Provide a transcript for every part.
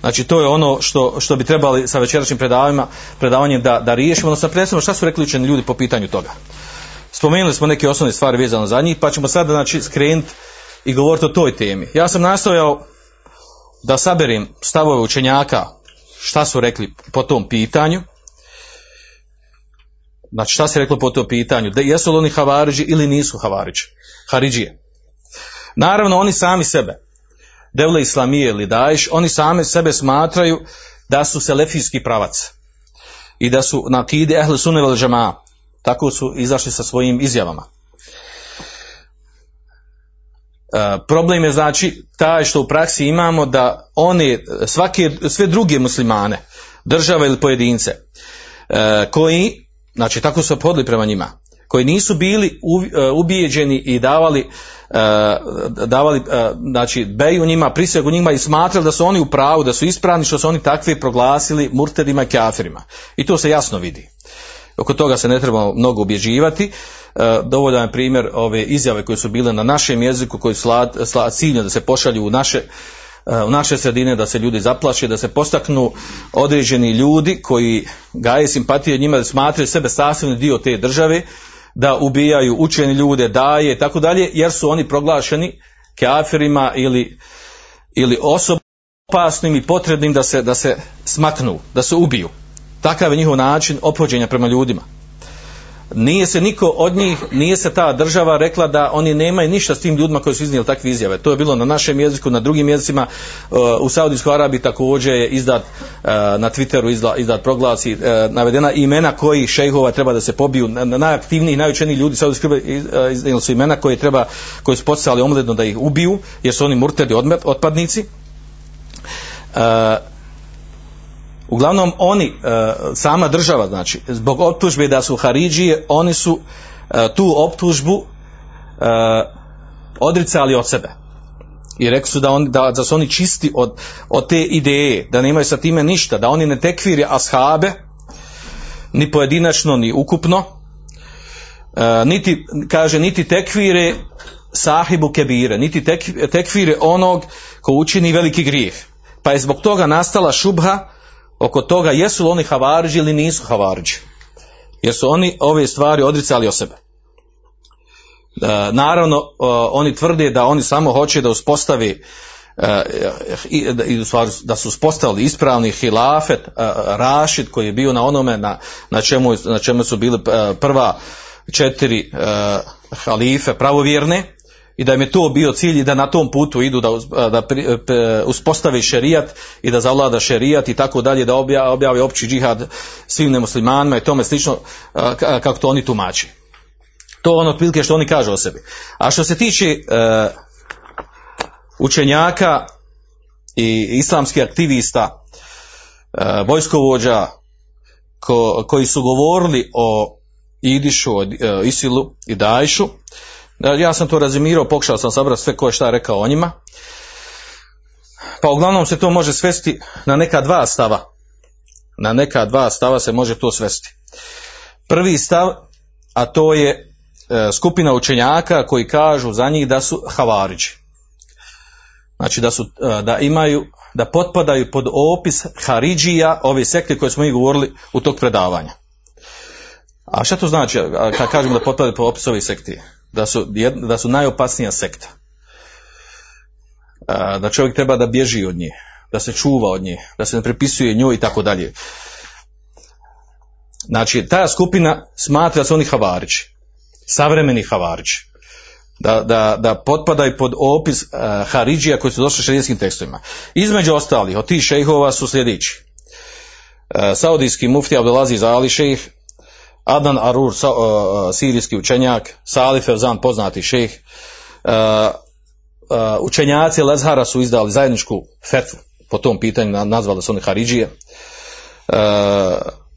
Znači to je ono što, što bi trebali sa večerašnjim predavanjima, predavanjem da, da riješimo, odnosno predstavimo šta su rekli učeni ljudi po pitanju toga. Spomenuli smo neke osnovne stvari vezano za njih, pa ćemo sada znači, skrenuti i govoriti o toj temi. Ja sam nastojao da saberim stavove učenjaka šta su rekli po tom pitanju, znači šta se reklo po tom pitanju, da jesu li oni havariđi ili nisu havariđi, haridžije. Naravno, oni sami sebe, Devle Islamije ili Daješ, oni sami sebe smatraju da su selefijski pravac i da su na kide ehle sunne džemaa. Tako su izašli sa svojim izjavama. E, problem je znači taj što u praksi imamo da oni, svake, sve druge muslimane, države ili pojedince, e, koji, znači tako su podli prema njima, koji nisu bili e, ubijeđeni i davali e, davali e, znači beju njima, prisegu njima i smatrali da su oni u pravu, da su ispravni što su oni takvi proglasili murtedima i kafirima. I to se jasno vidi. Oko toga se ne treba mnogo ubježivati. E, dovoljan je primjer ove izjave koje su bile na našem jeziku, koji sla, ciljno da se pošalju u naše u naše sredine da se ljudi zaplaše, da se postaknu određeni ljudi koji gaje simpatije njima da smatraju sebe sastavni dio te države, da ubijaju učeni ljude, daje i tako dalje, jer su oni proglašeni kafirima ili, ili opasnim i potrebnim da se, da se smaknu, da se ubiju. Takav je njihov način ophođenja prema ljudima. Nije se niko od njih, nije se ta država rekla da oni nemaju ništa s tim ljudima koji su iznijeli takve izjave. To je bilo na našem jeziku, na drugim jezicima. Uh, U Saudijskoj Arabiji također je izdat uh, na Twitteru izdat, izdat proglasi uh, navedena imena koji šejhova treba da se pobiju. Na- na Najaktivniji, najučeniji ljudi Saudijske iznijeli su imena koje treba, koji su poticali omledno da ih ubiju, jer su oni murtedi otpadnici. Uglavnom oni, e, sama država, znači, zbog optužbe da su Haridžije, oni su e, tu optužbu e, odricali od sebe. I rekli su da, oni, da, da su oni čisti od, od te ideje, da nemaju sa time ništa, da oni ne tekvire ashabe, ni pojedinačno, ni ukupno, niti, kaže, niti tekvire sahibu kebire, niti tek, tekvire onog ko učini veliki grijeh. Pa je zbog toga nastala šubha oko toga jesu li oni havariđi ili nisu havariđi. Jer su oni ove stvari odricali o sebe. E, naravno, e, oni tvrde da oni samo hoće da uspostavi e, i, stvari da su uspostavili ispravni hilafet, e, Rašid koji je bio na onome na, na, čemu, na čemu su bili e, prva četiri e, halife pravovjerne i da im je to bio cilj i da na tom putu idu da, da pri, e, uspostavi šerijat i da zavlada šerijat i tako dalje, da obja, objavi opći džihad svim nemuslimanima i tome slično ka- kako to oni tumači. To je ono otprilike što oni kažu o sebi. A što se tiče e, učenjaka i islamskih aktivista, e, vojskovođa ko, koji su govorili o Idišu, o e, Isilu i Dajšu, ja sam to razimirao, pokušao sam sabrati sve ko je šta rekao o njima. Pa uglavnom se to može svesti na neka dva stava. Na neka dva stava se može to svesti. Prvi stav, a to je e, skupina učenjaka koji kažu za njih da su havariđi. Znači da su, e, da imaju, da potpadaju pod opis Haridžija, ove sekte koje smo mi govorili u tog predavanja. A šta to znači kad kažemo da potpadaju pod opis ove sekte? Da su, da su najopasnija sekta. Da čovjek treba da bježi od nje, da se čuva od nje, da se ne prepisuje njoj i tako dalje. Znači, ta skupina smatra da su oni havarići, savremeni havarići, da, da, da potpadaju pod opis uh, Haridžija koji su došli u šarijetskim tekstovima. Između ostalih, od tih šejhova su sljedeći. Uh, Saudijski mufti Abdelaziz Ali šejh, Adnan Arur, sa, uh, sirijski učenjak, Salif Evzan, poznati šejh, uh, učenjaci Lezhara su izdali zajedničku fetvu po tom pitanju, na- nazvali su oni Haridžije.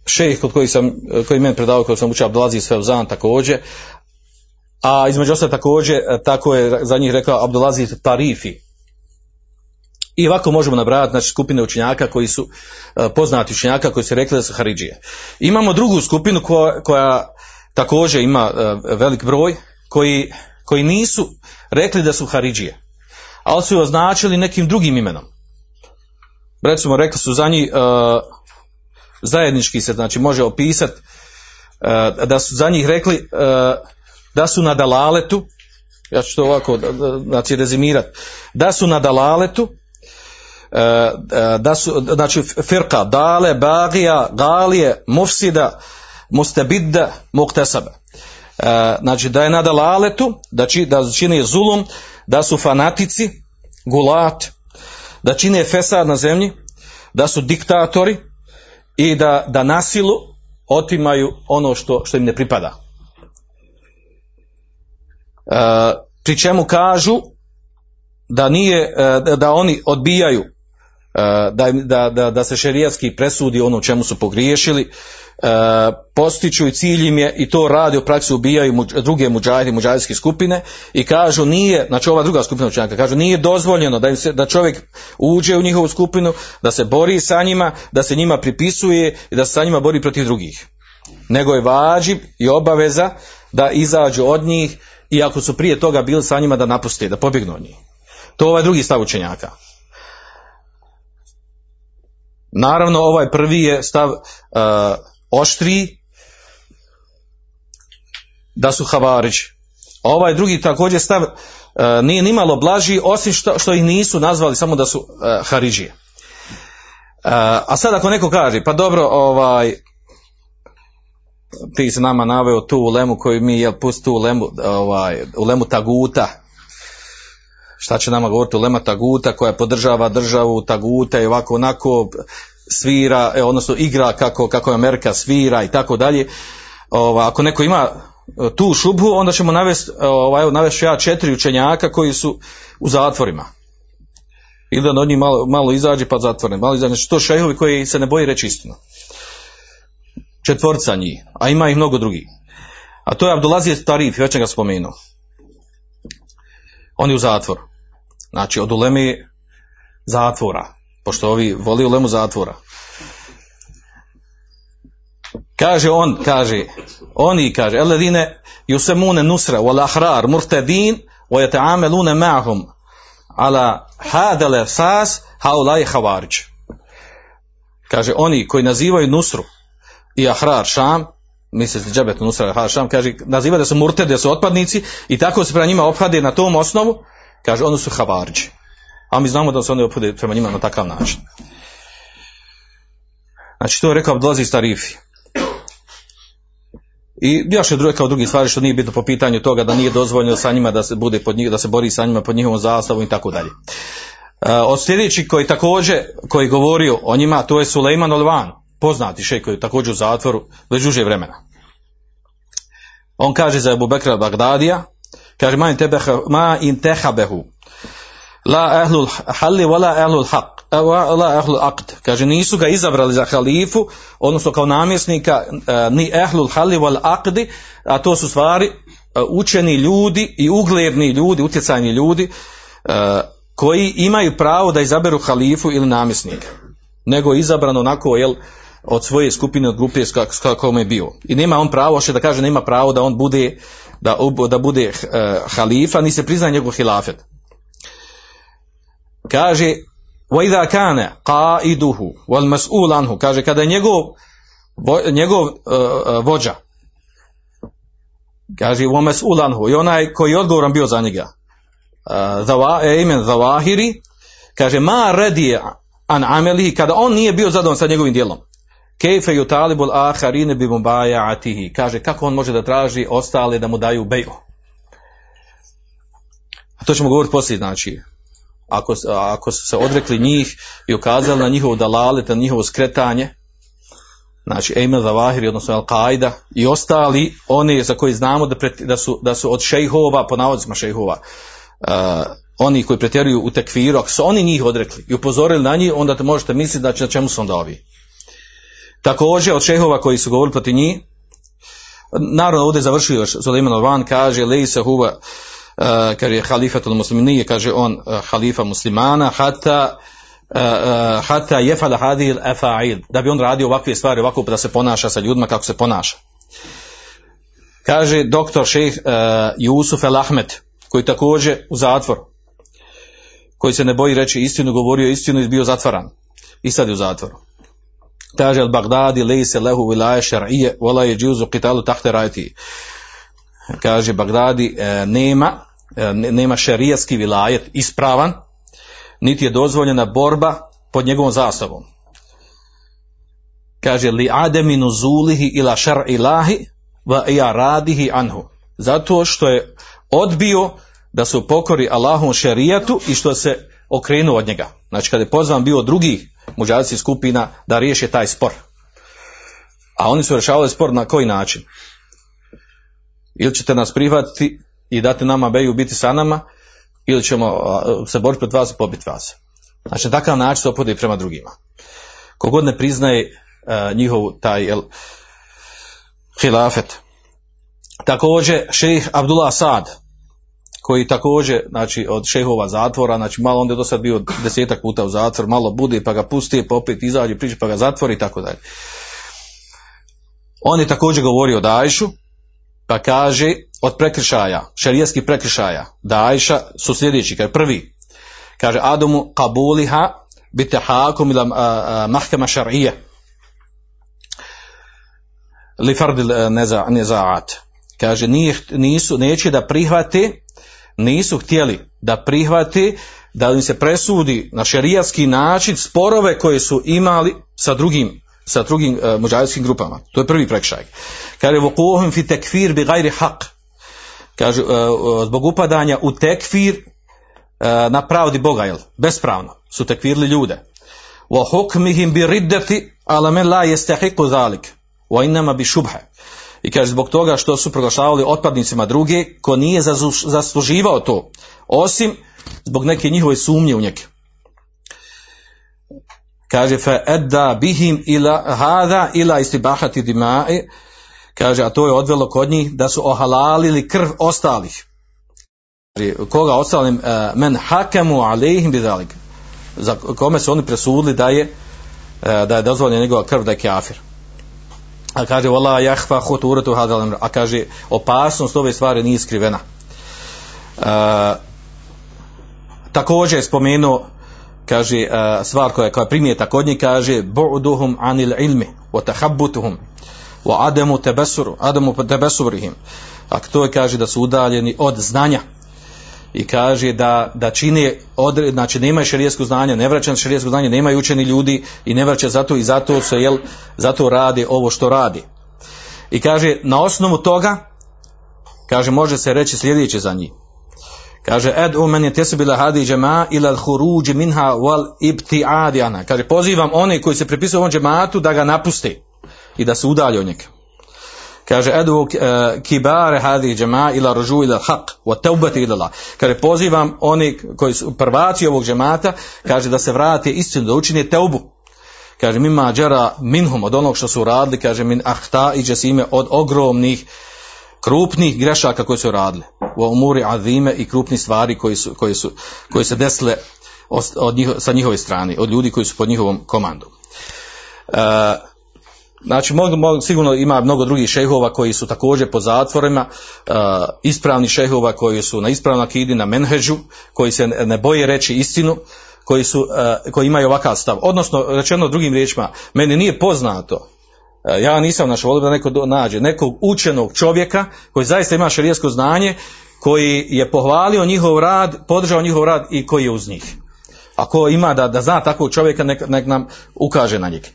Šejh kod koji sam, koji meni predavao, kod sam učio Abdelaziz Fevzan također, a između ostalih također, e, tako je za njih rekao Abdulaziz Tarifi, I ovako možemo nabrati znači, skupine učenjaka koji su e, poznati učenjaka koji su rekli da su Haridžije. Imamo drugu skupinu koja, koja također ima e, velik broj koji, koji nisu rekli da su Haridžije, ali su je označili nekim drugim imenom. Recimo rekli su za njih e, zajednički se znači može opisati da su za njih rekli da su na dalaletu ja ću to ovako znači rezimirati da su na dalaletu da su, znači firka, dale, bagija, galije, mufsida, mustabidda, muktesaba. E, znači da je na dalaletu, da, či, da čine zulum, da su fanatici, gulat, da čine fesad na zemlji, da su diktatori i da, da nasilu otimaju ono što, što im ne pripada. Pri čemu kažu da nije, da oni odbijaju E, da, da, da, da se šerijatski presudi ono čemu su pogriješili, e, postiću i cilj im je i to radi u praksi ubijaju druge muđahide, muđahidske skupine i kažu nije, znači ova druga skupina učenjaka, kažu nije dozvoljeno da, im se, da čovjek uđe u njihovu skupinu, da se bori sa njima, da se njima pripisuje i da se sa njima bori protiv drugih. Nego je vađib i obaveza da izađu od njih i ako su prije toga bili sa njima da napuste, da pobjegnu od njih. To je ovaj drugi stav učenjaka. Naravno, ovaj prvi je stav uh, oštri da su havarići. Ovaj drugi također stav uh, nije nimalo blaži, osim što, što ih nisu nazvali samo da su uh, haridžije. A sad ako neko kaže, pa dobro, ovaj, ti se nama naveo tu u lemu koju mi je pusti tu u lemu, ovaj, u lemu taguta, šta će nama govoriti Lema Taguta koja podržava državu Taguta i ovako onako svira, e, odnosno igra kako, kako Amerika svira i tako dalje. Ako neko ima e, tu šubhu, onda ćemo navesti, e, ovaj, navesti ja četiri učenjaka koji su u zatvorima. Ili da od njih malo, malo izađe pa zatvore. Malo izađe. Znači to šehovi koji se ne boji reći istinu. Četvorca njih, a ima ih mnogo drugih. A to je Abdulaziz Tarif, već ga spomenuo. On je u zatvoru. Znači od ulemi zatvora. Pošto ovi voli ulemu zatvora. Kaže on, kaže, oni kaže, eledine yusemune nusra wal ahrar murtadin wa yata'amaluna ma'hum ala hadal sas haulai khawarij. Kaže oni koji nazivaju Nusru i Ahrar Šam, misli se džabet Nusra Ahrar Šam, kaže nazivaju da su murtede, da su otpadnici i tako se prema njima ophade na tom osnovu, Kaže, oni su havarđi. A mi znamo da se oni opode prema njima na takav način. Znači, to je rekao dolazi iz. I još je druge kao drugi stvari što nije bitno po pitanju toga da nije dozvoljeno sa njima da se bude pod njih, da se bori sa njima pod njihovom zastavom i tako dalje. E, od sljedeći koji također, koji govorio o njima, to je Sulejman Olvan, poznati šej koji je također u zatvoru već duže vremena. On kaže za Ebu Bekra Bagdadija, Kaže, ma in, tebe, ma in tehabehu. La ehlul halli, la ehlul haq. La ehlul aqd. Kaže, nisu ga izabrali za halifu, odnosno kao namjesnika, e, ni ehlul halli wal aqdi, a to su stvari e, učeni ljudi i ugledni ljudi, utjecajni ljudi, koji imaju pravo da izaberu halifu ili namjesnika. Nego izabrano onako, jel, od svoje skupine, od grupe kako je bio. I nema on pravo, što da kaže, nema pravo da on bude da, da bude uh, halifa, ni se prizna njegov hilafet. Kaže, وَإِذَا كَانَ قَائِدُهُ وَالْمَسْئُولَ anhu Kaže, kada je njegov, njegov uh, vođa, kaže, وَمَسْئُولَ anhu I onaj koji je odgovoran bio za njega, uh, imen Zawahiri, kaže, ma radije an amelihi, kada on nije bio zadovoljan sa njegovim djelom. Kejfe ju talibul aharine bi mu atihi. Kaže, kako on može da traži ostale da mu daju beju? A to ćemo govoriti poslije, znači, ako, ako su se odrekli njih i ukazali na njihovo dalalet, na njihovo skretanje, znači Emel Zavahiri, odnosno Al-Qaida i ostali, oni za koji znamo da, da, su, da su od šejhova, po navodicima šejhova, uh, oni koji pretjeruju u tekviru, ako su oni njih odrekli i upozorili na njih, onda možete misliti da će na čemu su onda ovi. Također od šehova koji su govorili protiv njih, naravno ovdje završio Suleiman Alvan, kaže Lejsa huva uh, kaže je halifatul muslimin, nije, kaže on uh, halifa muslimana, hata uh, uh, hata jefala hadil efa'il, da bi on radio ovakve stvari, ovako da se ponaša sa ljudima kako se ponaša. Kaže doktor šejh Jusuf El Ahmed, koji također u zatvor, koji se ne boji reći istinu, govorio istinu i bio zatvaran. I sad je u zatvoru. Kaže al Bagdadi lejse lehu vilaje šar'ije, vola je džuzu qitalu tahte rajti. Kaže Bagdadi e, nema, e, nema šarijatski vilajet ispravan, niti je dozvoljena borba pod njegovom zastavom. Kaže li ademi nuzulihi ila šar ilahi va ja radihi anhu. Zato što je odbio da se pokori Allahom šerijatu i što se okrenuo od njega. Znači kada je pozvan bio drugih muđadskih skupina da riješe taj spor. A oni su rješavali spor na koji način? Ili ćete nas prihvatiti i dati nama beju biti sa nama, ili ćemo se boriti protiv vas i pobiti vas. Znači, takav način se opodi prema drugima. Kogod ne priznaje uh, njihov taj jel, hilafet. Također, šejh Abdullah Sad, koji također, znači, od šehova zatvora, znači, malo onda je do sad bio desetak puta u zatvor, malo bude, pa ga pusti, pa opet izađe, priče, pa ga zatvori i tako dalje. On je također govorio o Dajšu, pa kaže, od prekršaja, šarijeskih prekršaja, Dajša su sljedeći, kaže, prvi, kaže, Adamu kabuliha bitehakum ila mahkema šar'ije li fardil nezaat. Kaže, nisu, neće da prihvate nisu htjeli da prihvati da im se presudi na šerijatski način sporove koje su imali sa drugim sa drugim uh, muđajskim grupama. To je prvi prekršaj. Kaže vukuhum fi tekfir bi gajri haq. Kaže uh, zbog upadanja u tekfir uh, na pravdi Boga, jel? Bespravno su tekfirli ljude. Wa bi riddati ala men la yastahiqu zalik. Wa bi shubha. I kaže zbog toga što su proglašavali otpadnicima druge, ko nije zasluživao to, osim zbog neke njihove sumnje u njeke. Kaže fa edda bihim ila hada ila istibahati dima'i, kaže a to je odvelo kod njih da su ohalalili krv ostalih. Koga ostalim men hakemu alejhim bidalik. Za kome su oni presudili da je da je dozvoljena njegova krv da je kafir a kaže wala yahfa khuturatu hadal a kaže opasnost ove stvari nije skrivena. Uh, također je spomenuo kaže uh, stvar koja koja primijeta kod njih kaže bu'duhum anil ilmi wa tahabbutuhum wa adamu tabassur adamu tabassurihim a to je kaže da su udaljeni od znanja i kaže da, da čini odred, znači nemaju šerijesko znanje, ne vraća šerijesko znanje, nemaju učeni ljudi i ne vraća zato i zato se jel, zato radi ovo što radi. I kaže na osnovu toga kaže može se reći sljedeće za njih. Kaže ed u meni tesbila hadi džema ila al-khuruj minha wal ibti'ad ana. Kaže pozivam one koji se pripisuju ovom džematu da ga napuste i da se udalje od njega kaže edu uh, kibare hadi džema ila ružu ila haq wa taubati ila Allah. Kaže pozivam oni koji su prvaci ovog džemata, kaže da se vrate istinu, da učine teubu. Kaže mima džera minhum od onog što su radili, kaže min ahta i džesime od ogromnih krupnih grešaka koje su radili. U umuri azime i krupnih stvari koji su, koji su, koji se desile od njiho, sa njihove strane, od ljudi koji su pod njihovom komandom. Uh, Znači, sigurno ima mnogo drugih šehova koji su također po zatvorima, uh, ispravni šehova koji su na ispravnom akidi, na menheđu, koji se ne boje reći istinu, koji, su, uh, koji imaju ovakav stav. Odnosno, rečeno drugim riječima, meni nije poznato, uh, ja nisam našao, volio da neko nađe, nekog učenog čovjeka koji zaista ima šarijesko znanje, koji je pohvalio njihov rad, podržao njihov rad i koji je uz njih. Ako ima da, da zna takvog čovjeka, nek, nek nam ukaže na njega.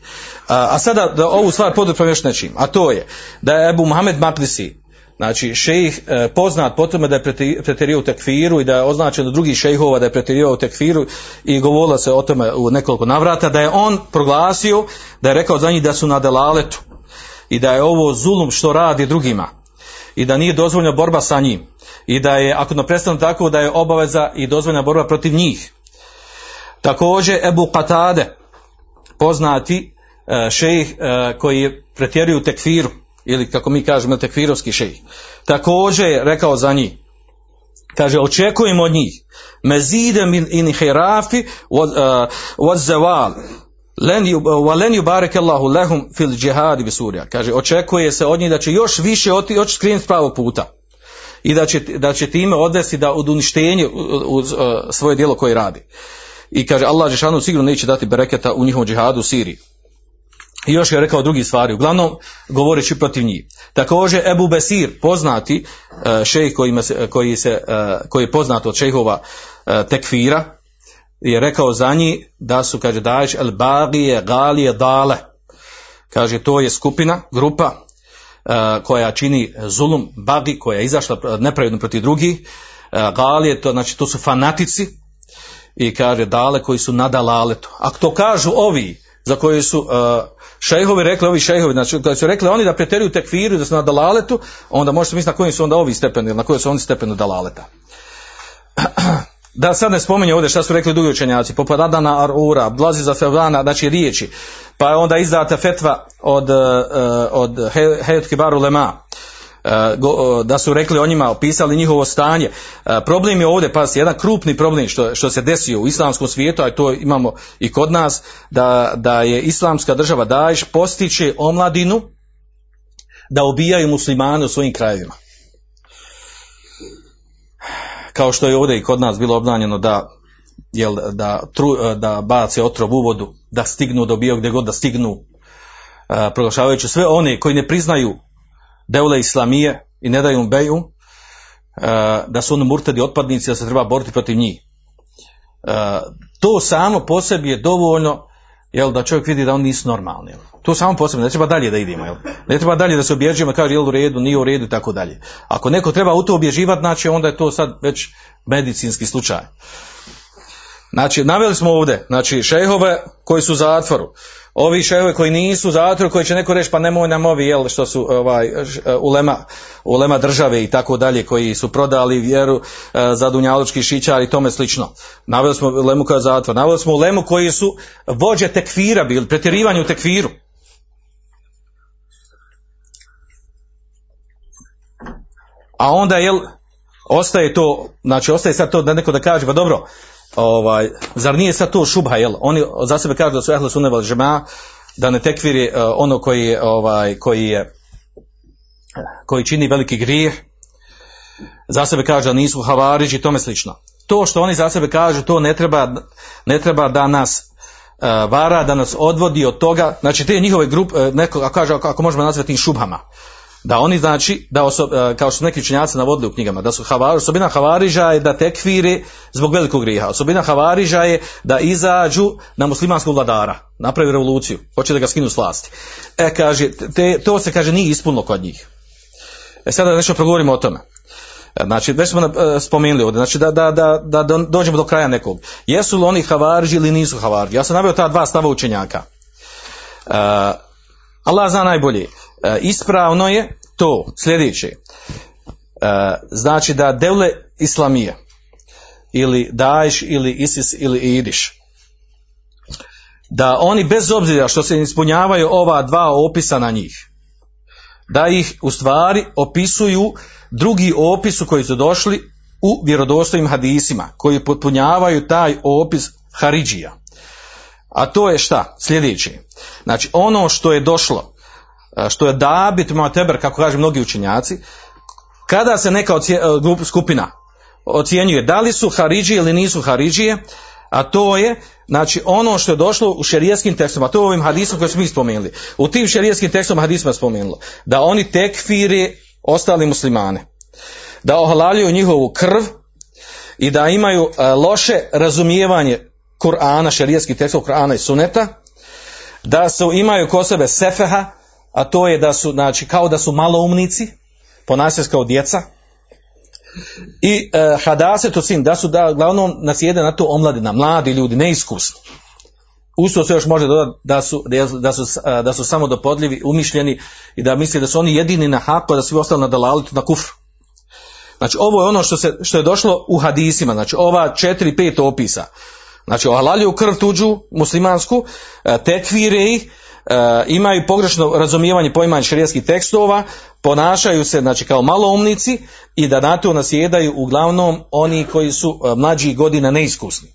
A, a sada da ovu stvar poduprem još nečim, a to je da je Ebu Mohamed Maklisi, znači šejih e, poznat po tome da je pretjerio u tekfiru i da je označen od drugih šejhova da je pretjerio u tekfiru i govorilo se o tome u nekoliko navrata, da je on proglasio, da je rekao za njih da su na delaletu i da je ovo zulum što radi drugima i da nije dozvoljena borba sa njim i da je, ako ne prestanu tako, da je obaveza i dozvoljena borba protiv njih Također Ebu Katade, poznati uh, šejh uh, koji je pretjerio u tekfiru, ili kako mi kažemo tekfirovski šejh. Također je rekao za njih, kaže očekujem od njih mezide min inhirafi od zeval len ju, wa len yubarak Allahu lahum fil jihad bi Surija. Kaže očekuje se od njih da će još više oti oči skrenuti s pravog puta. I da će, da će time odvesti da od uništenja uz uh, svoje djelo koje radi. I kaže Allah Žešanu sigurno neće dati bereketa u njihovom džihadu u Siriji. I još je rekao drugi stvari, uglavnom govoreći protiv njih. Također Ebu Besir, poznati uh, šejh kojima se, koji, se, uh, koji je poznat od šejhova uh, tekfira, je rekao za njih da su, kaže, daješ el bagije, galije, dale. Kaže, to je skupina, grupa koja čini zulum, bagi, koja je izašla nepravedno protiv drugih. Galije, to, znači, to su fanatici i kaže, dale koji su na dalaletu. Ako to kažu ovi, za koji su uh, šejhovi rekli, ovi šejhovi, znači kada su rekli oni da preteruju tekfiru, da su na dalaletu, onda možete misliti na kojim su onda ovi stepeni, na kojim su oni stepenu dalaleta. da sad ne spominje ovdje šta su rekli drugi učenjaci, poput Adana Arura, Blazi za Fevana, znači riječi, pa je onda izdata fetva od, uh, od Hejot Kibaru Lema, da su rekli o njima, opisali njihovo stanje. Uh, problem je ovdje, pa jedan krupni problem što, što se desio u islamskom svijetu, a to imamo i kod nas, da, da je islamska država Daješ postiče omladinu da ubijaju muslimane u svojim krajevima kao što je ovdje i kod nas bilo obnanjeno da jel, da, tru, da bace otrov u vodu, da stignu do bio gdje god da stignu, proglašavajući sve one koji ne priznaju deule islamije i ne daju beju, uh, da su oni murtedi otpadnici, da se treba boriti protiv njih. Uh, to samo po sebi je dovoljno jel, da čovjek vidi da oni nisu normalni. Jel. To samo posebno, ne treba dalje da idemo. Jel. Ne treba dalje da se obježimo, kaže jel u redu, nije u redu i tako dalje. Ako neko treba u to obježivati, znači onda je to sad već medicinski slučaj. Znači, naveli smo ovdje, znači, šejhove koji su u zatvoru, ovi šejhove koji nisu u zatvoru, koji će neko reći, pa nemoj nam ovi, jel, što su ovaj, ulema, ulema države i tako dalje, koji su prodali vjeru e, za dunjalučki šićar i tome slično. Naveli smo ulemu je zatvor, naveli smo ulemu koji su vođe tekfira bili, pretjerivanje u tekfiru. A onda, jel, ostaje to, znači ostaje sad to da neko da kaže, pa dobro, ovaj, zar nije sad to šubha, jel? Oni za sebe kažu da su ehle sunne da ne tekviri uh, ono koji je, ovaj, koji je, koji čini veliki grijeh, za sebe kažu da nisu havariđi i tome slično. To što oni za sebe kažu, to ne treba, ne treba da nas uh, vara, da nas odvodi od toga, znači te njihove grupe, uh, neko, ako, kaže, ako, ako možemo nazvati tim šubhama, da oni znači, da osob, kao što su neki učenjaci navodili u knjigama, da su havar, osobina havariža je da tekfiri zbog velikog griha. Osobina havariža je da izađu na muslimanskog vladara, napravi revoluciju, hoće da ga skinu s vlasti. E, kaže, te, to se kaže nije ispunilo kod njih. E sada nešto progovorimo o tome. Znači, već smo uh, spomenuli ovdje, znači da, da, da, da, da dođemo do kraja nekog. Jesu li oni havarži ili nisu havarži? Ja sam naveo ta dva stava učenjaka. Uh, Allah zna najbolje. E, ispravno je to sljedeće. E, znači da devle islamije ili Daesh ili ISIS ili Idiš da oni bez obzira što se ispunjavaju ova dva opisa na njih da ih u stvari opisuju drugi opisu koji su došli u vjerodostojnim hadisima koji potpunjavaju taj opis Haridžija. A to je šta? Sljedeće. Znači ono što je došlo što je dabit mu'teber, kako kažu mnogi učenjaci, kada se neka ocije, skupina ocjenjuje da li su Haridžije ili nisu Haridžije, a to je znači ono što je došlo u šerijskim tekstima, to je ovim hadisom koje smo mi spomenuli. U tim šerijskim tekstima hadisima spomenulo da oni tekfiri ostali muslimane, da ohalaljuju njihovu krv i da imaju loše razumijevanje Kur'ana, šerijskih tekstova Kur'ana i Suneta, da su imaju kod sebe sefeha, a to je da su, znači, kao da su maloumnici, ponašaju se kao djeca, i e, hadase to sin, da su da, glavnom nasjede na to omladina, mladi ljudi, neiskusni. Usto se još može dodati da su, da su, da su samo dopodljivi, umišljeni i da misle da su oni jedini na haku, da svi ostali na dalalitu, na kufru. Znači ovo je ono što, se, što je došlo u hadisima, znači ova četiri, pet opisa. Znači ohalalju krv tuđu, muslimansku, tekvire ih, imaju pogrešno razumijevanje poimanja šerijskih tekstova, ponašaju se znači kao maloumnici i da na to nasjedaju uglavnom oni koji su e, mlađih godina neiskusni.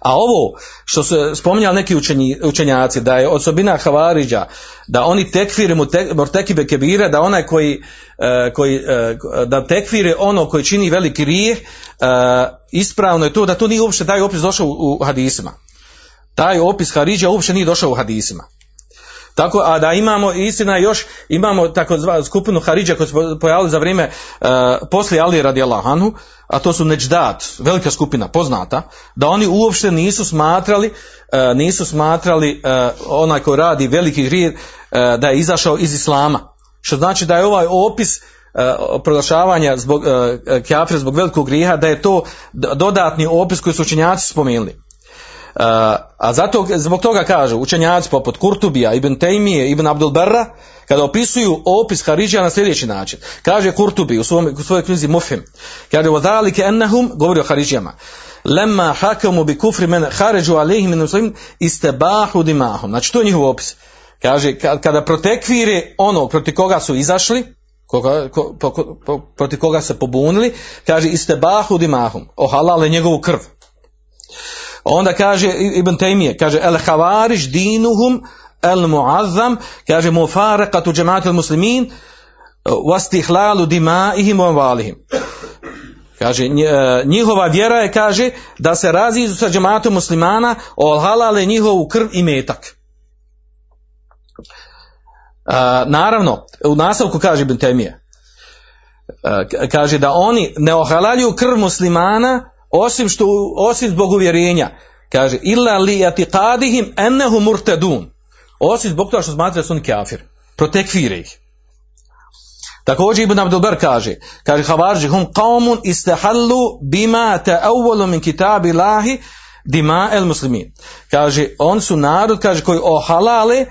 A ovo što su spominjali neki učenji, učenjaci da je osobina Havariđa da oni tekfire mu te, mortekibe kebire da onaj koji, e, koji e, da tekfire ono koji čini veliki grijeh ispravno je to da to nije uopće taj opis došao u, u hadisima. Taj opis Haridža uopće nije došao u hadisima. Tako, a da imamo, istina još, imamo tako skupinu Haridža koji su pojavili za vrijeme uh, poslije Ali radi Anhu, a to su Neđdat, velika skupina, poznata, da oni uopšte nisu smatrali, uh, nisu smatrali uh, onaj koji radi veliki grijeh da je izašao iz Islama. Što znači da je ovaj opis proglašavanja zbog kafira zbog velikog grijeha da je to dodatni opis koji su učenjaci spomenuli a zato, zbog toga kažu učenjaci poput Kurtubija, Ibn Tejmije, Ibn Abdul Barra, kada opisuju opis Haridžija na sljedeći način. Kaže Kurtubi u, svom, u svojoj knjizi Mufim, kaže وَذَلِكَ أَنَّهُمْ govori o Haridžijama, lemma hakamu bi kufri men haređu alihim min muslim istebahu dimahum. Znači to je njihov opis. Kaže, kada protekvire ono proti koga su izašli, koga, ko, po, po, proti koga se pobunili, kaže istebahu dimahum, ohalale njegovu krv. Onda kaže Ibn Taymije, kaže el havariš dinuhum el muazzam, kaže mufarakatu džematil muslimin wastihlalu dimaihim valihim. Kaže, e, njihova vjera je, kaže, da se razizu sa džematom muslimana, olhalale njihovu krv i metak. E, naravno, u nastavku kaže Ibn Temije, kaže da oni ne ohalaljuju krv muslimana, osim što osim zbog uvjerenja kaže illa li atiqadihim ennehu murtadun. Osim zbog toga što smatraju da su kafir. Protekfire ih. Također Ibn Abdulbar kaže kaže havarđi hum qawmun istahallu bima ta'awwalu min kitabi lahi dima el muslimin. Kaže on su narod kaže koji ohalale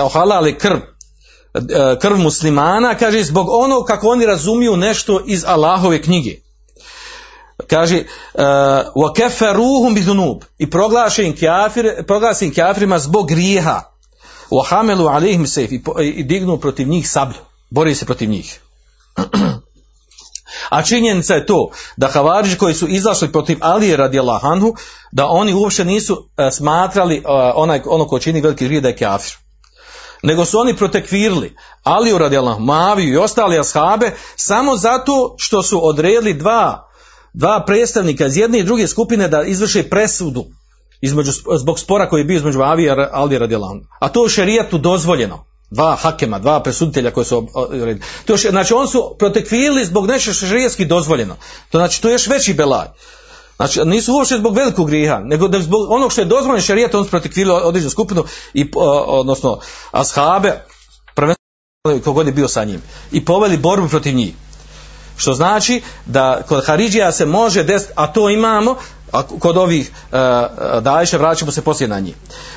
ohalale krv krv muslimana kaže zbog ono kako oni razumiju nešto iz Allahove knjige kaže uh, wa bidhunub i proglašen kafir proglašen kafirima zbog grijeha. Wa hamalu alejhim sayf i, dignu protiv njih sablju. Bori se protiv njih. A činjenica je to da Havariđi koji su izašli protiv Alije radijallahu anhu, da oni uopšte nisu uh, smatrali uh, onaj, ono ko čini veliki grijeh da je kafir. Nego su oni protekvirili Aliju radijallahu Maviju i ostali ashabe samo zato što su odredili dva dva predstavnika iz jedne i druge skupine da izvrše presudu između, zbog spora koji je bio između Avija i Aldi radijalanu. A to je u šerijatu dozvoljeno. Dva hakema, dva presuditelja koji su to je, znači on su protekvili zbog nešto što je šerijatski dozvoljeno. To znači to je još veći belaj. Znači nisu uopšte zbog velikog griha, nego da zbog onog što je dozvoljeno šerijat on su protekvili određenu skupinu i odnosno ashabe prvenstveno kogod je bio sa njim i poveli borbu protiv njih. Što znači da kod Haridžija se može desiti, a to imamo, a kod ovih uh, dajše vraćamo se poslije na njih.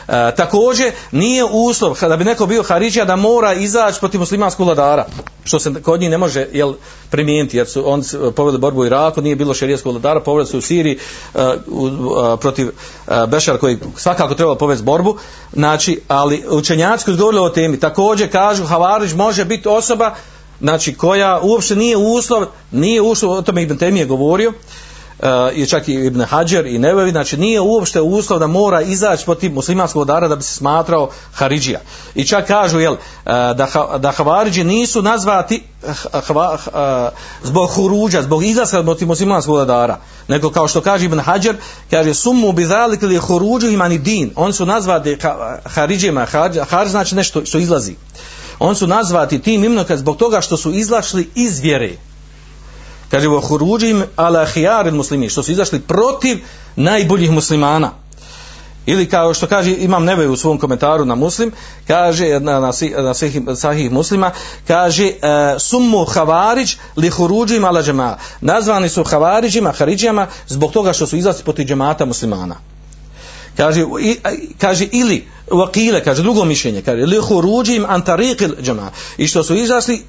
Uh, također nije uslov kada bi neko bio Haridžija da mora izaći protiv muslimanskog vladara, što se kod njih ne može jel, primijeniti, jer su on povedali borbu u Iraku, nije bilo šerijskog vladara, povedali su u Siriji uh, uh, protiv uh, Bešara koji svakako treba povesti borbu, znači, ali učenjaci koji govorili o temi, također kažu Havarić može biti osoba znači koja uopšte nije uslov, nije uslov, o tome Ibn Temije govorio, uh, i čak i Ibn Hajar i Nevevi, znači nije uopšte uslov da mora izaći protiv muslimanskog vladara da bi se smatrao Haridžija. I čak kažu, jel, uh, da, da Havariđi nisu nazvati hva, uh, zbog huruđa, zbog izlaska protiv muslimanskog vladara, nego kao što kaže Ibn Hajar, kaže sumu bi zalik ili huruđu imani din, oni su nazvati Haridžima, Haridž znači nešto što izlazi. On su nazvati tim imenom zbog toga što su izašli iz vjere. Kaže vo huruđim ala muslimi, što su izašli protiv najboljih muslimana. Ili kao što kaže imam neve u svom komentaru na muslim, kaže na, na, na sahih, sahih muslima, kaže uh, summu havarić li huruđim ala džema. Nazvani su havariđima, haridžijama zbog toga što su izašli protiv džemata muslimana. Kaže, i, kaže ili vakile, kaže drugo mišljenje, kaže li huruđim antariqil džema. I što su izašli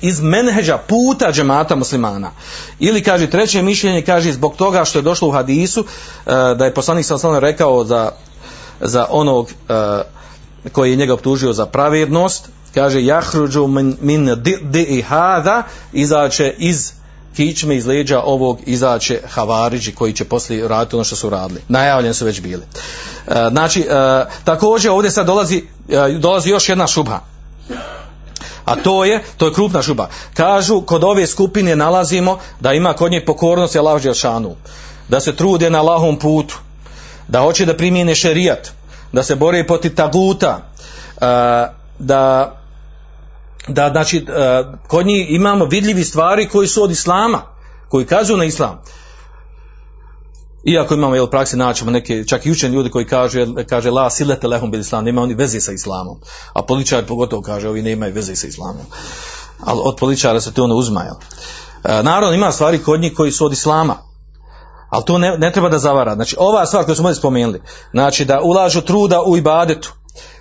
iz menheđa puta džemata muslimana. Ili kaže treće mišljenje, kaže zbog toga što je došlo u hadisu uh, da je poslanik sallallahu rekao da za onog e, koji je njega optužio za pravednost, kaže jahruđu min, min di, di hada, izaće iz kičme iz leđa ovog izaće havariđi koji će poslije raditi ono što su radili. Najavljeni su već bili. E, znači, e, također ovdje sad dolazi, e, dolazi još jedna šubha. A to je, to je krupna šuba. Kažu, kod ove skupine nalazimo da ima kod nje pokornost Allah Đelšanu. Da se trude na lahom putu. Da hoće da primijene šerijat. Da se bore protiv taguta. Da da znači e, kod njih imamo vidljivi stvari koji su od islama koji kazuju na islam. Iako imamo jel, praksi naćemo neke čak i učeni ljudi koji jel, kaže la silete lehum bil islam nema oni veze sa islamom. A političari pogotovo kaže ovi nemaju veze sa islamom ali od političara se to ono uzma jel. E, naravno ima stvari kod njih koji su od islama ali to ne, ne treba da zavara. Znači ova stvar koju smo ovdje spomenuli znači da ulažu truda u ibadetu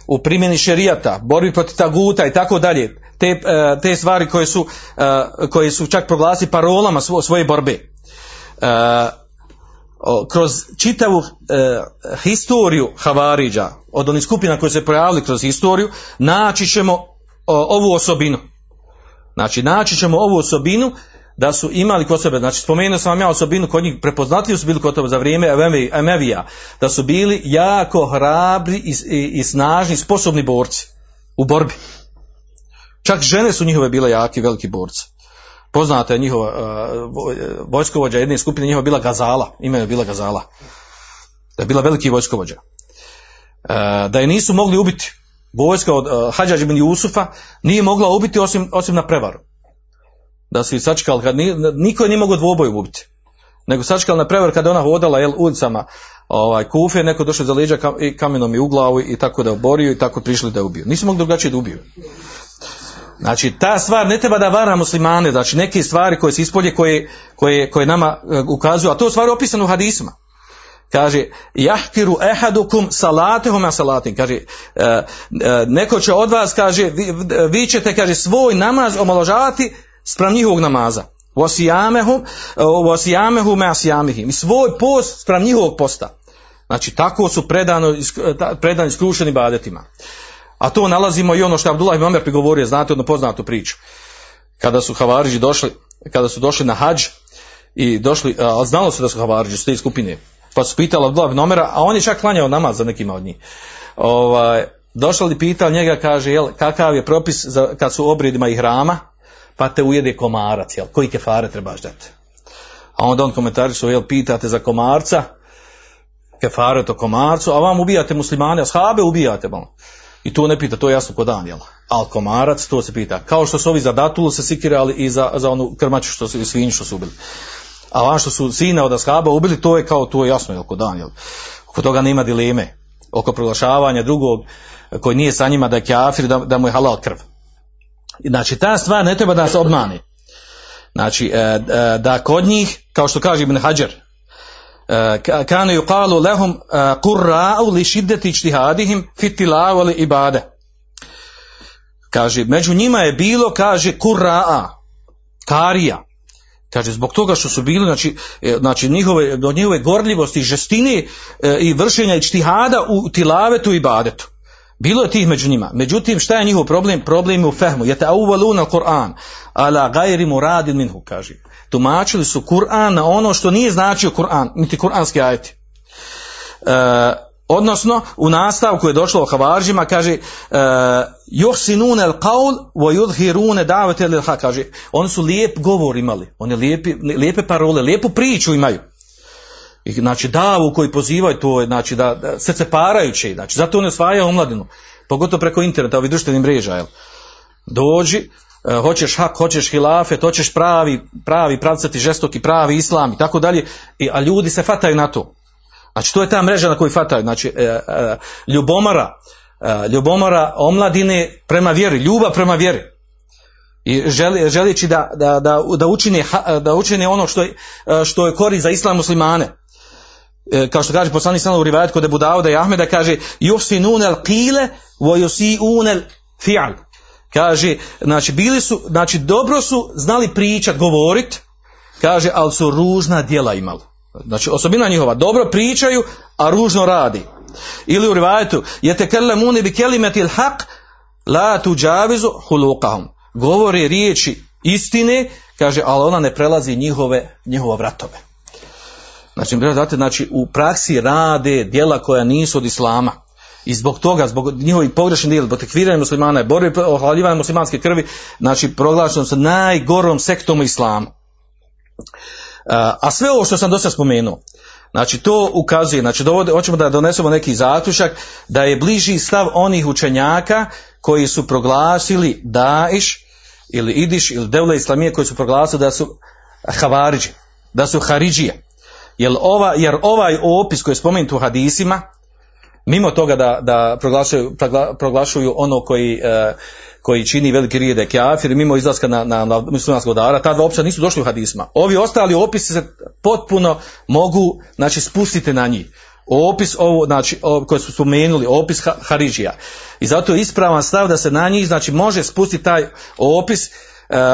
u primjeni šerijata, borbi protiv taguta i tako dalje, te, e, te stvari koje su, e, koje su čak proglasi parolama svo, svoje borbe. E, kroz čitavu historiju Havariđa, od onih skupina koje se pojavili kroz historiju, naći ćemo ovu osobinu. Znači, naći ćemo ovu osobinu da su imali kod sebe, znači spomenuo sam vam ja osobinu kod njih, prepoznatljivi su bili kod toga za vrijeme Emevija, da su bili jako hrabri i, i, i snažni, sposobni borci u borbi. Čak žene su njihove bile jaki, veliki borci. Poznata je njihova uh, vojskovođa jedne skupine, njihova bila Gazala, ime je bila Gazala. Da je bila veliki vojskovođa. Uh, da je nisu mogli ubiti. Vojska od Hadžađ ibn Jusufa nije mogla ubiti osim, osim na prevaru da su ih sačekali, kad ni, niko je nije mogao dvoboju ubiti. Nego sačekali na prevar kada ona hodala jel, ulicama ovaj, kufe, neko došao za leđa kam, i kamenom i u glavu i tako da je oborio i tako prišli da je ubio. Nisu mogli drugačije da ubiju. Znači, ta stvar ne treba da vara muslimane, znači neke stvari koje se ispolje, koje, koje, koje nama uh, ukazuju, a to je stvar opisano u hadisima. Kaže, jahkiru ehadukum salatehum a salatim. Kaže, uh, uh, neko će od vas, kaže, vi, vi ćete, kaže, svoj namaz omaložavati sprem njihovog namaza. Vosijamehu, vosijamehu me asijamihim. I svoj post sprem njihovog posta. Znači, tako su predano, predani skrušeni badetima. A to nalazimo i ono što je Abdullah ibn Omer prigovorio, znate jednu poznatu priču. Kada su Havariđi došli, kada su došli na hađ i došli, a znalo se da su Havariđi, su te skupine. Pa su pitali Abdullah ibn Omera, a on je čak klanjao namaz za nekima od njih. Ovaj, došli li pitali njega, kaže, jel, kakav je propis za, kad su obridima i hrama, pa te ujede komarac, jel, koji kefare trebaš dati? A onda on komentarišu, jel, pitate za komarca, kefare to komarcu, a vam ubijate muslimane, a shabe ubijate, malo. I to ne pita, to je jasno kod dan, jel? Al komarac, to se pita. Kao što su ovi za datulu se sikirali i za, za onu krmaču što su, i svinju što su ubili. A van što su sina od ashaba ubili, to je kao, to je jasno, jel, kod dan? Oko toga nema dileme. Oko proglašavanja drugog koji nije sa njima da je kafir, da, da mu je halal krv. Znači, ta stvar ne treba da se obmani. Znači, e, e, da kod njih, kao što kaže Ibn Hajar, kanu yuqalu lahum qurra'u li shiddati ijtihadihim fi tilawa li ibada kaže među njima je bilo kaže qurra'a karija. Kaže zbog toga što su bili znači znači njihove do njihove gorljivosti žestine i vršenja ijtihada u tilavetu i ibadetu bilo je tih među njima. Međutim, šta je njihov problem? Problem je u fehmu. Jete auvaluna Kur'an, ala gajri muradin minhu, kaže. Tumačili su Kur'an na ono što nije značio Kur'an, niti kur'anski ajeti. E, odnosno, u nastavku je došlo o Havaržima, kaže, e, yuhsinun al qaul wa yudhirun da'wat lil haq kaže oni su lijep govor imali oni lijepi lijepe parole lijepu priču imaju I, znači davu koji pozivaju to znači da, da srce parajuće, znači zato on osvaja omladinu, pogotovo preko interneta, ovih društvenih mreža, jel? Dođi, uh, hoćeš hak, hoćeš hilafet, hoćeš pravi, pravi pravcati žestoki, pravi islam i tako dalje, a ljudi se fataju na to. Znači to je ta mreža na koju fataju, znači ljubomara, uh, ljubomara omladine prema vjeri, ljubav prema vjeri. I želi, želići da, da, da, da, učine, da učine ono što je, što je kori za islam muslimane e, kao što kaže poslanik sallallahu u rivajet kod Abu Dauda i Ahmeda kaže yusinun al-qile wa yusiun al-fi'l kaže znači bili su znači dobro su znali pričat govorit kaže al su ružna djela imali znači osobina njihova dobro pričaju a ružno radi Ili u rivajetu, je te bi kelimetil haq, la tuđavizu huluqahum. Govori riječi istine, kaže, ali ona ne prelazi njihove, njihove vratove. Znači, znate, znači, u praksi rade djela koja nisu od islama. I zbog toga, zbog njihovih pogrešnih djela, zbog tekviranja muslimana, borbe ohladivanja muslimanske krvi, znači proglašeno se najgorom sektom u islamu. A, sve ovo što sam do sada spomenuo, znači to ukazuje, znači dovode, hoćemo da donesemo neki zaključak, da je bliži stav onih učenjaka koji su proglasili Daesh ili Idiš ili Devle Islamije koji su proglasili da su Havariđi, da su Haridžije. Jer, ova, jer ovaj opis koji je spomenut u hadisima, mimo toga da, da proglašuju, progla- proglašuju ono koji, e, koji čini veliki rije da je kafir, mimo izlaska na, na, na muslimanskog dara, ta dva opisa nisu došli u hadisma. Ovi ostali opisi se potpuno mogu, znači, spustiti na njih. Opis ovo, znači, koje su spomenuli, opis ha, Haridžija. I zato je ispravan stav da se na njih, znači, može spustiti taj opis,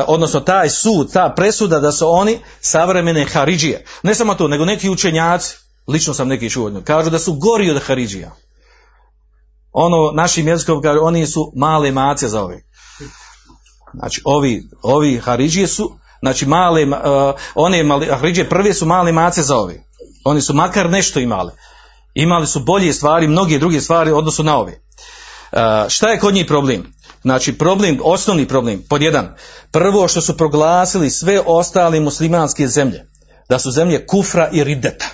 odnosno taj sud, ta presuda da su oni savremene Haridžije. Ne samo to, nego neki učenjaci, lično sam neki čuo, kažu da su gori od Haridžija. Ono, našim jezikom kažu, oni su male mace za ove. Znači, ovi, ovi Haridžije su, znači, male, uh, one mali, Haridžije prve su male mace za ove. Oni su makar nešto imali. Imali su bolje stvari, mnoge druge stvari u odnosu na ove. Uh, šta je kod njih problem? Znači, problem, osnovni problem, pod jedan, prvo što su proglasili sve ostale muslimanske zemlje, da su zemlje kufra i rideta.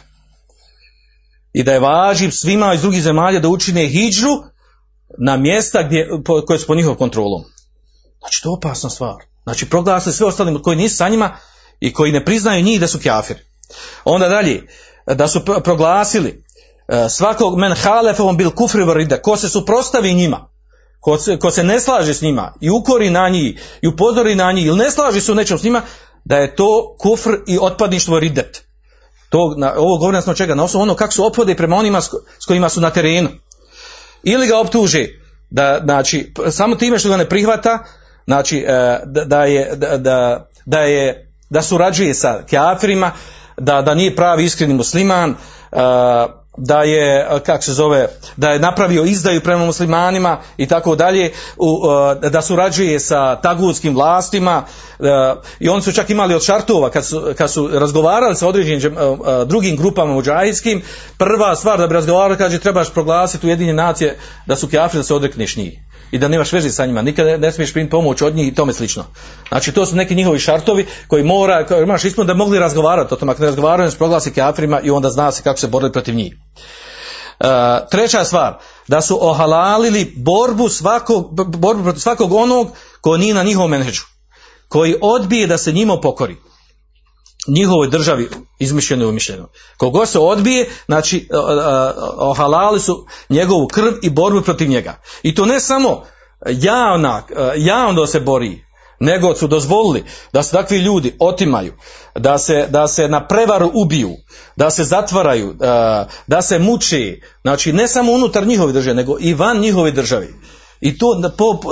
I da je važiv svima iz drugih zemalja da učine hijđu na mjesta gdje, po, koje su po njihovom kontrolom. Znači, to je opasna stvar. Znači, proglasili sve ostale koji nisu sa njima i koji ne priznaju njih da su kafiri. Onda dalje, da su pr- proglasili e, svakog men halefom bil kufri varida, ko se suprostavi njima, ko se, ko se ne slaže s njima i ukori na njih i upozori na njih ili ne slaže se u nečem s njima, da je to kufr i otpadništvo ridet. To, na, ovo govorim smo čega, na osnovu ono kako su opode prema onima s, ko- s kojima su na terenu. Ili ga optuže, da, znači, samo time što ga ne prihvata, znači, e, da, je, da, da, da je, da surađuje sa kafirima, da, da nije pravi iskreni musliman, e, da je, kak se zove, da je napravio izdaju prema muslimanima i tako dalje, da surađuje sa tagutskim vlastima i oni su čak imali od šartova kad su, kad su razgovarali sa određenim drugim grupama muđahijskim, prva stvar da bi razgovarali kaže trebaš proglasiti ujedinjene nacije da su kafiri da se odrekneš njih i da nemaš veze sa njima, nikada ne, smiješ primiti pomoć od njih i tome slično. Znači to su neki njihovi šartovi koji mora, koji imaš ispuno da mogli razgovarati o tome, ako ne razgovaraju se proglasi kafirima i onda zna se kako se boriti protiv njih. E, treća stvar, da su ohalalili borbu, svakog, borbu protiv svakog onog ko nije na njihovom menheđu, koji odbije da se njima pokori njihovoj državi izmišljeno i umišljeno. Kogo se odbije, znači o- o- ohalali su njegovu krv i borbu protiv njega. I to ne samo javna, javno se bori, nego su dozvolili da se takvi ljudi otimaju, da se, da se na prevaru ubiju, da se zatvaraju, da se muči, znači ne samo unutar njihove države, nego i van njihove države. I to,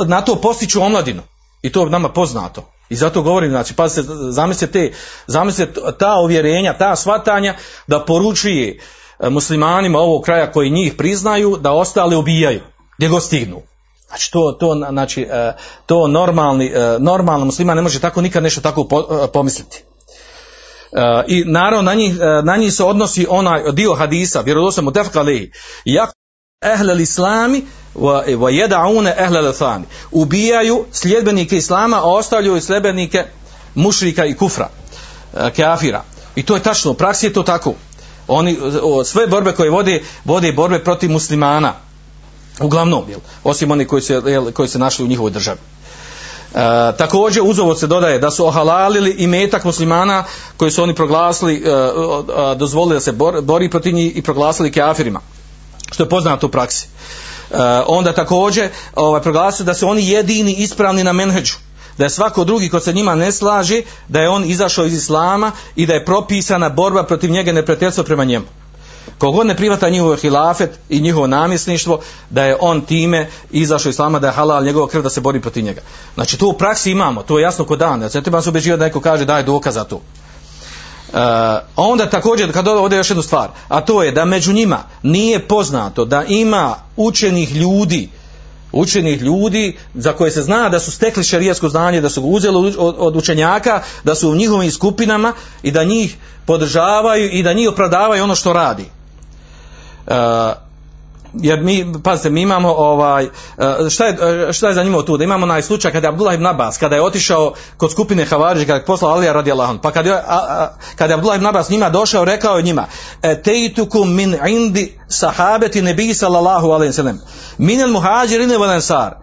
na to postiću omladinu. I to je nama poznato. I zato govorim, znači, pazite, zamislite, te, zamislite ta uvjerenja, ta svatanja da poručuje e, muslimanima ovog kraja koji njih priznaju da ostale ubijaju, gdje god stignu. Znači to, to, znači, e, to normalni, e, normalno musliman ne može tako nikad nešto tako po- pomisliti. I naravno na njih, na njih se odnosi onaj dio hadisa, vjerodostojno mutafak alejhi. Jak ehlel islami wa yad'una ehlel thani. Ubijaju sljedbenike islama, a ostavljaju sljedbenike mušrika i kufra, e, kafira. I to je tačno, u praksi je to tako. Oni sve borbe koje vode, vode borbe protiv muslimana. Uglavnom, jel? osim oni koji se, koji se našli u njihovoj državi. E, također uz ovo se dodaje da su ohalalili i metak muslimana koji su oni proglasili, e, dozvolili da se bor, bori protiv njih i proglasili kafirima što je poznato u praksi. E, onda također ovaj, proglasili da su oni jedini ispravni na menheđu da je svako drugi ko se njima ne slaže da je on izašao iz islama i da je propisana borba protiv njega neprijateljstvo prema njemu kogod ne privata njihov hilafet i njihovo namjesništvo, da je on time izašao iz islama, da je halal njegova krv da se bori protiv njega. Znači to u praksi imamo, to je jasno kod dan. Znači, ne treba se da neko kaže daj dokaz za to. Onda također, kad ovdje još jednu stvar, a to je da među njima nije poznato da ima učenih ljudi, učenih ljudi za koje se zna da su stekli šerijasko znanje, da su ga uzeli od učenjaka, da su u njihovim skupinama i da njih podržavaju i da njih opravdavaju ono što radi. Uh, jer mi, pazite, mi imamo ovaj, e, šta je, šta je zanimljivo tu, da imamo onaj slučaj kada je Abdullah ibn Abbas, kada je otišao kod skupine Havariđa, kada je poslao Alija radi Allahom, pa kada je, a, kada je Abdullah ibn Abbas njima došao, rekao je njima, e, tejtukum min indi sahabeti nebi sallallahu alaihi sallam, min al muhađirine wal ansar,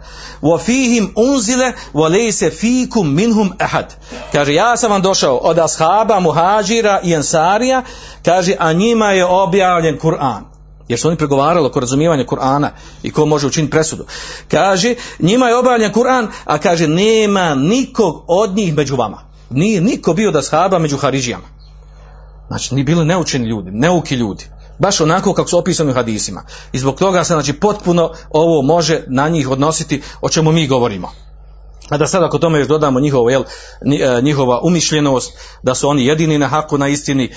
wa fihim unzile, wa lejse fikum minhum ahad. Kaže, ja sam vam došao od ashaba, muhađira i ansarija, kaže, a njima je objavljen Kur'an jer su oni pregovarali oko razumijevanja Kur'ana i ko može učiniti presudu. Kaže, njima je obavljan Kur'an, a kaže, nema nikog od njih među vama. Nije niko bio da shaba među Haridžijama. Znači, ni bili neučeni ljudi, neuki ljudi. Baš onako kako su opisani u hadisima. I zbog toga se, znači, potpuno ovo može na njih odnositi o čemu mi govorimo. A da sad ako tome još dodamo njihovo, jel, njihova umišljenost, da su oni jedini na haku na istini,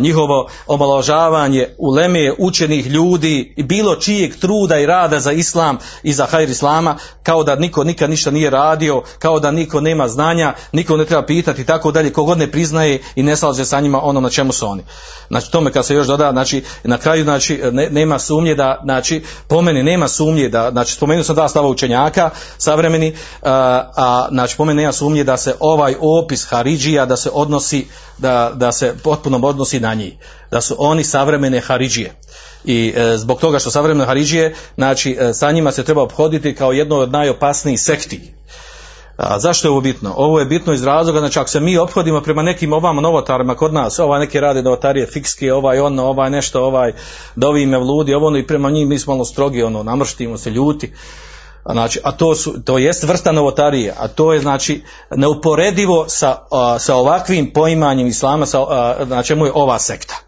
njihovo omaložavanje u leme učenih ljudi i bilo čijeg truda i rada za islam i za hajr islama, kao da niko nikad ništa nije radio, kao da niko nema znanja, niko ne treba pitati i tako dalje, kogod ne priznaje i ne slaže sa njima ono na čemu su oni. Znači tome kad se još doda, znači na kraju znači ne, nema sumnje da, znači po meni nema sumnje da, znači spomenuo sam da stava učenjaka savremeni, a znači po meni nema sumnje da se ovaj opis Haridžija da se odnosi da, da se potpuno odnosi na njih da su oni savremene Haridžije i e, zbog toga što savremene Haridžije znači e, sa njima se treba obhoditi kao jedno od najopasnijih sekti a zašto je ovo bitno? Ovo je bitno iz razloga, znači ako se mi ophodimo prema nekim ovama novotarima kod nas, ovaj neki rade novotarije fikske, ovaj ono, ovaj nešto, ovaj da ovi me vludi, ovo ono i prema njim mi smo ono strogi, ono, namrštimo se, ljuti. Znači, a to, su, to jest vrsta novotarije, a to je znači neuporedivo sa, a, sa ovakvim poimanjem islama, sa, a, na čemu je ova sekta.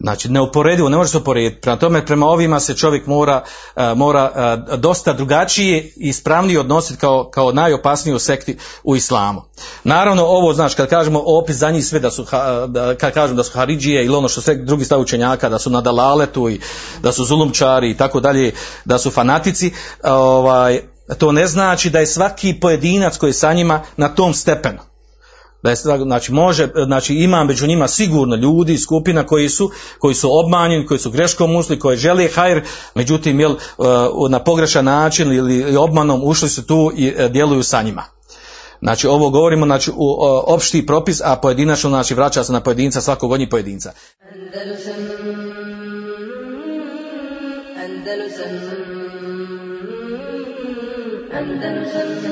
Znači, neuporedivo, ne može se uporediti. Prema tome, prema ovima se čovjek mora, uh, mora uh, dosta drugačije i ispravnije odnositi kao, kao najopasniju sekti u islamu. Naravno, ovo, znači, kad kažemo opis za njih sve da su, da, kad kažemo da su Haridžije ili ono što sve drugi stav učenjaka, da su na dalaletu i da su zulumčari i tako dalje, da su fanatici, ovaj, to ne znači da je svaki pojedinac koji je sa njima na tom stepenu da znači može znači ima među njima sigurno ljudi skupina koji su koji su obmanjeni koji su greškom ušli koji žele hajr međutim jel na pogrešan način ili obmanom ušli su tu i e, djeluju sa njima Znači ovo govorimo znači u opšti propis, a pojedinačno znači vraća se na pojedinca svakog od njih pojedinca. Andalusam, Andalusam, Andalusam,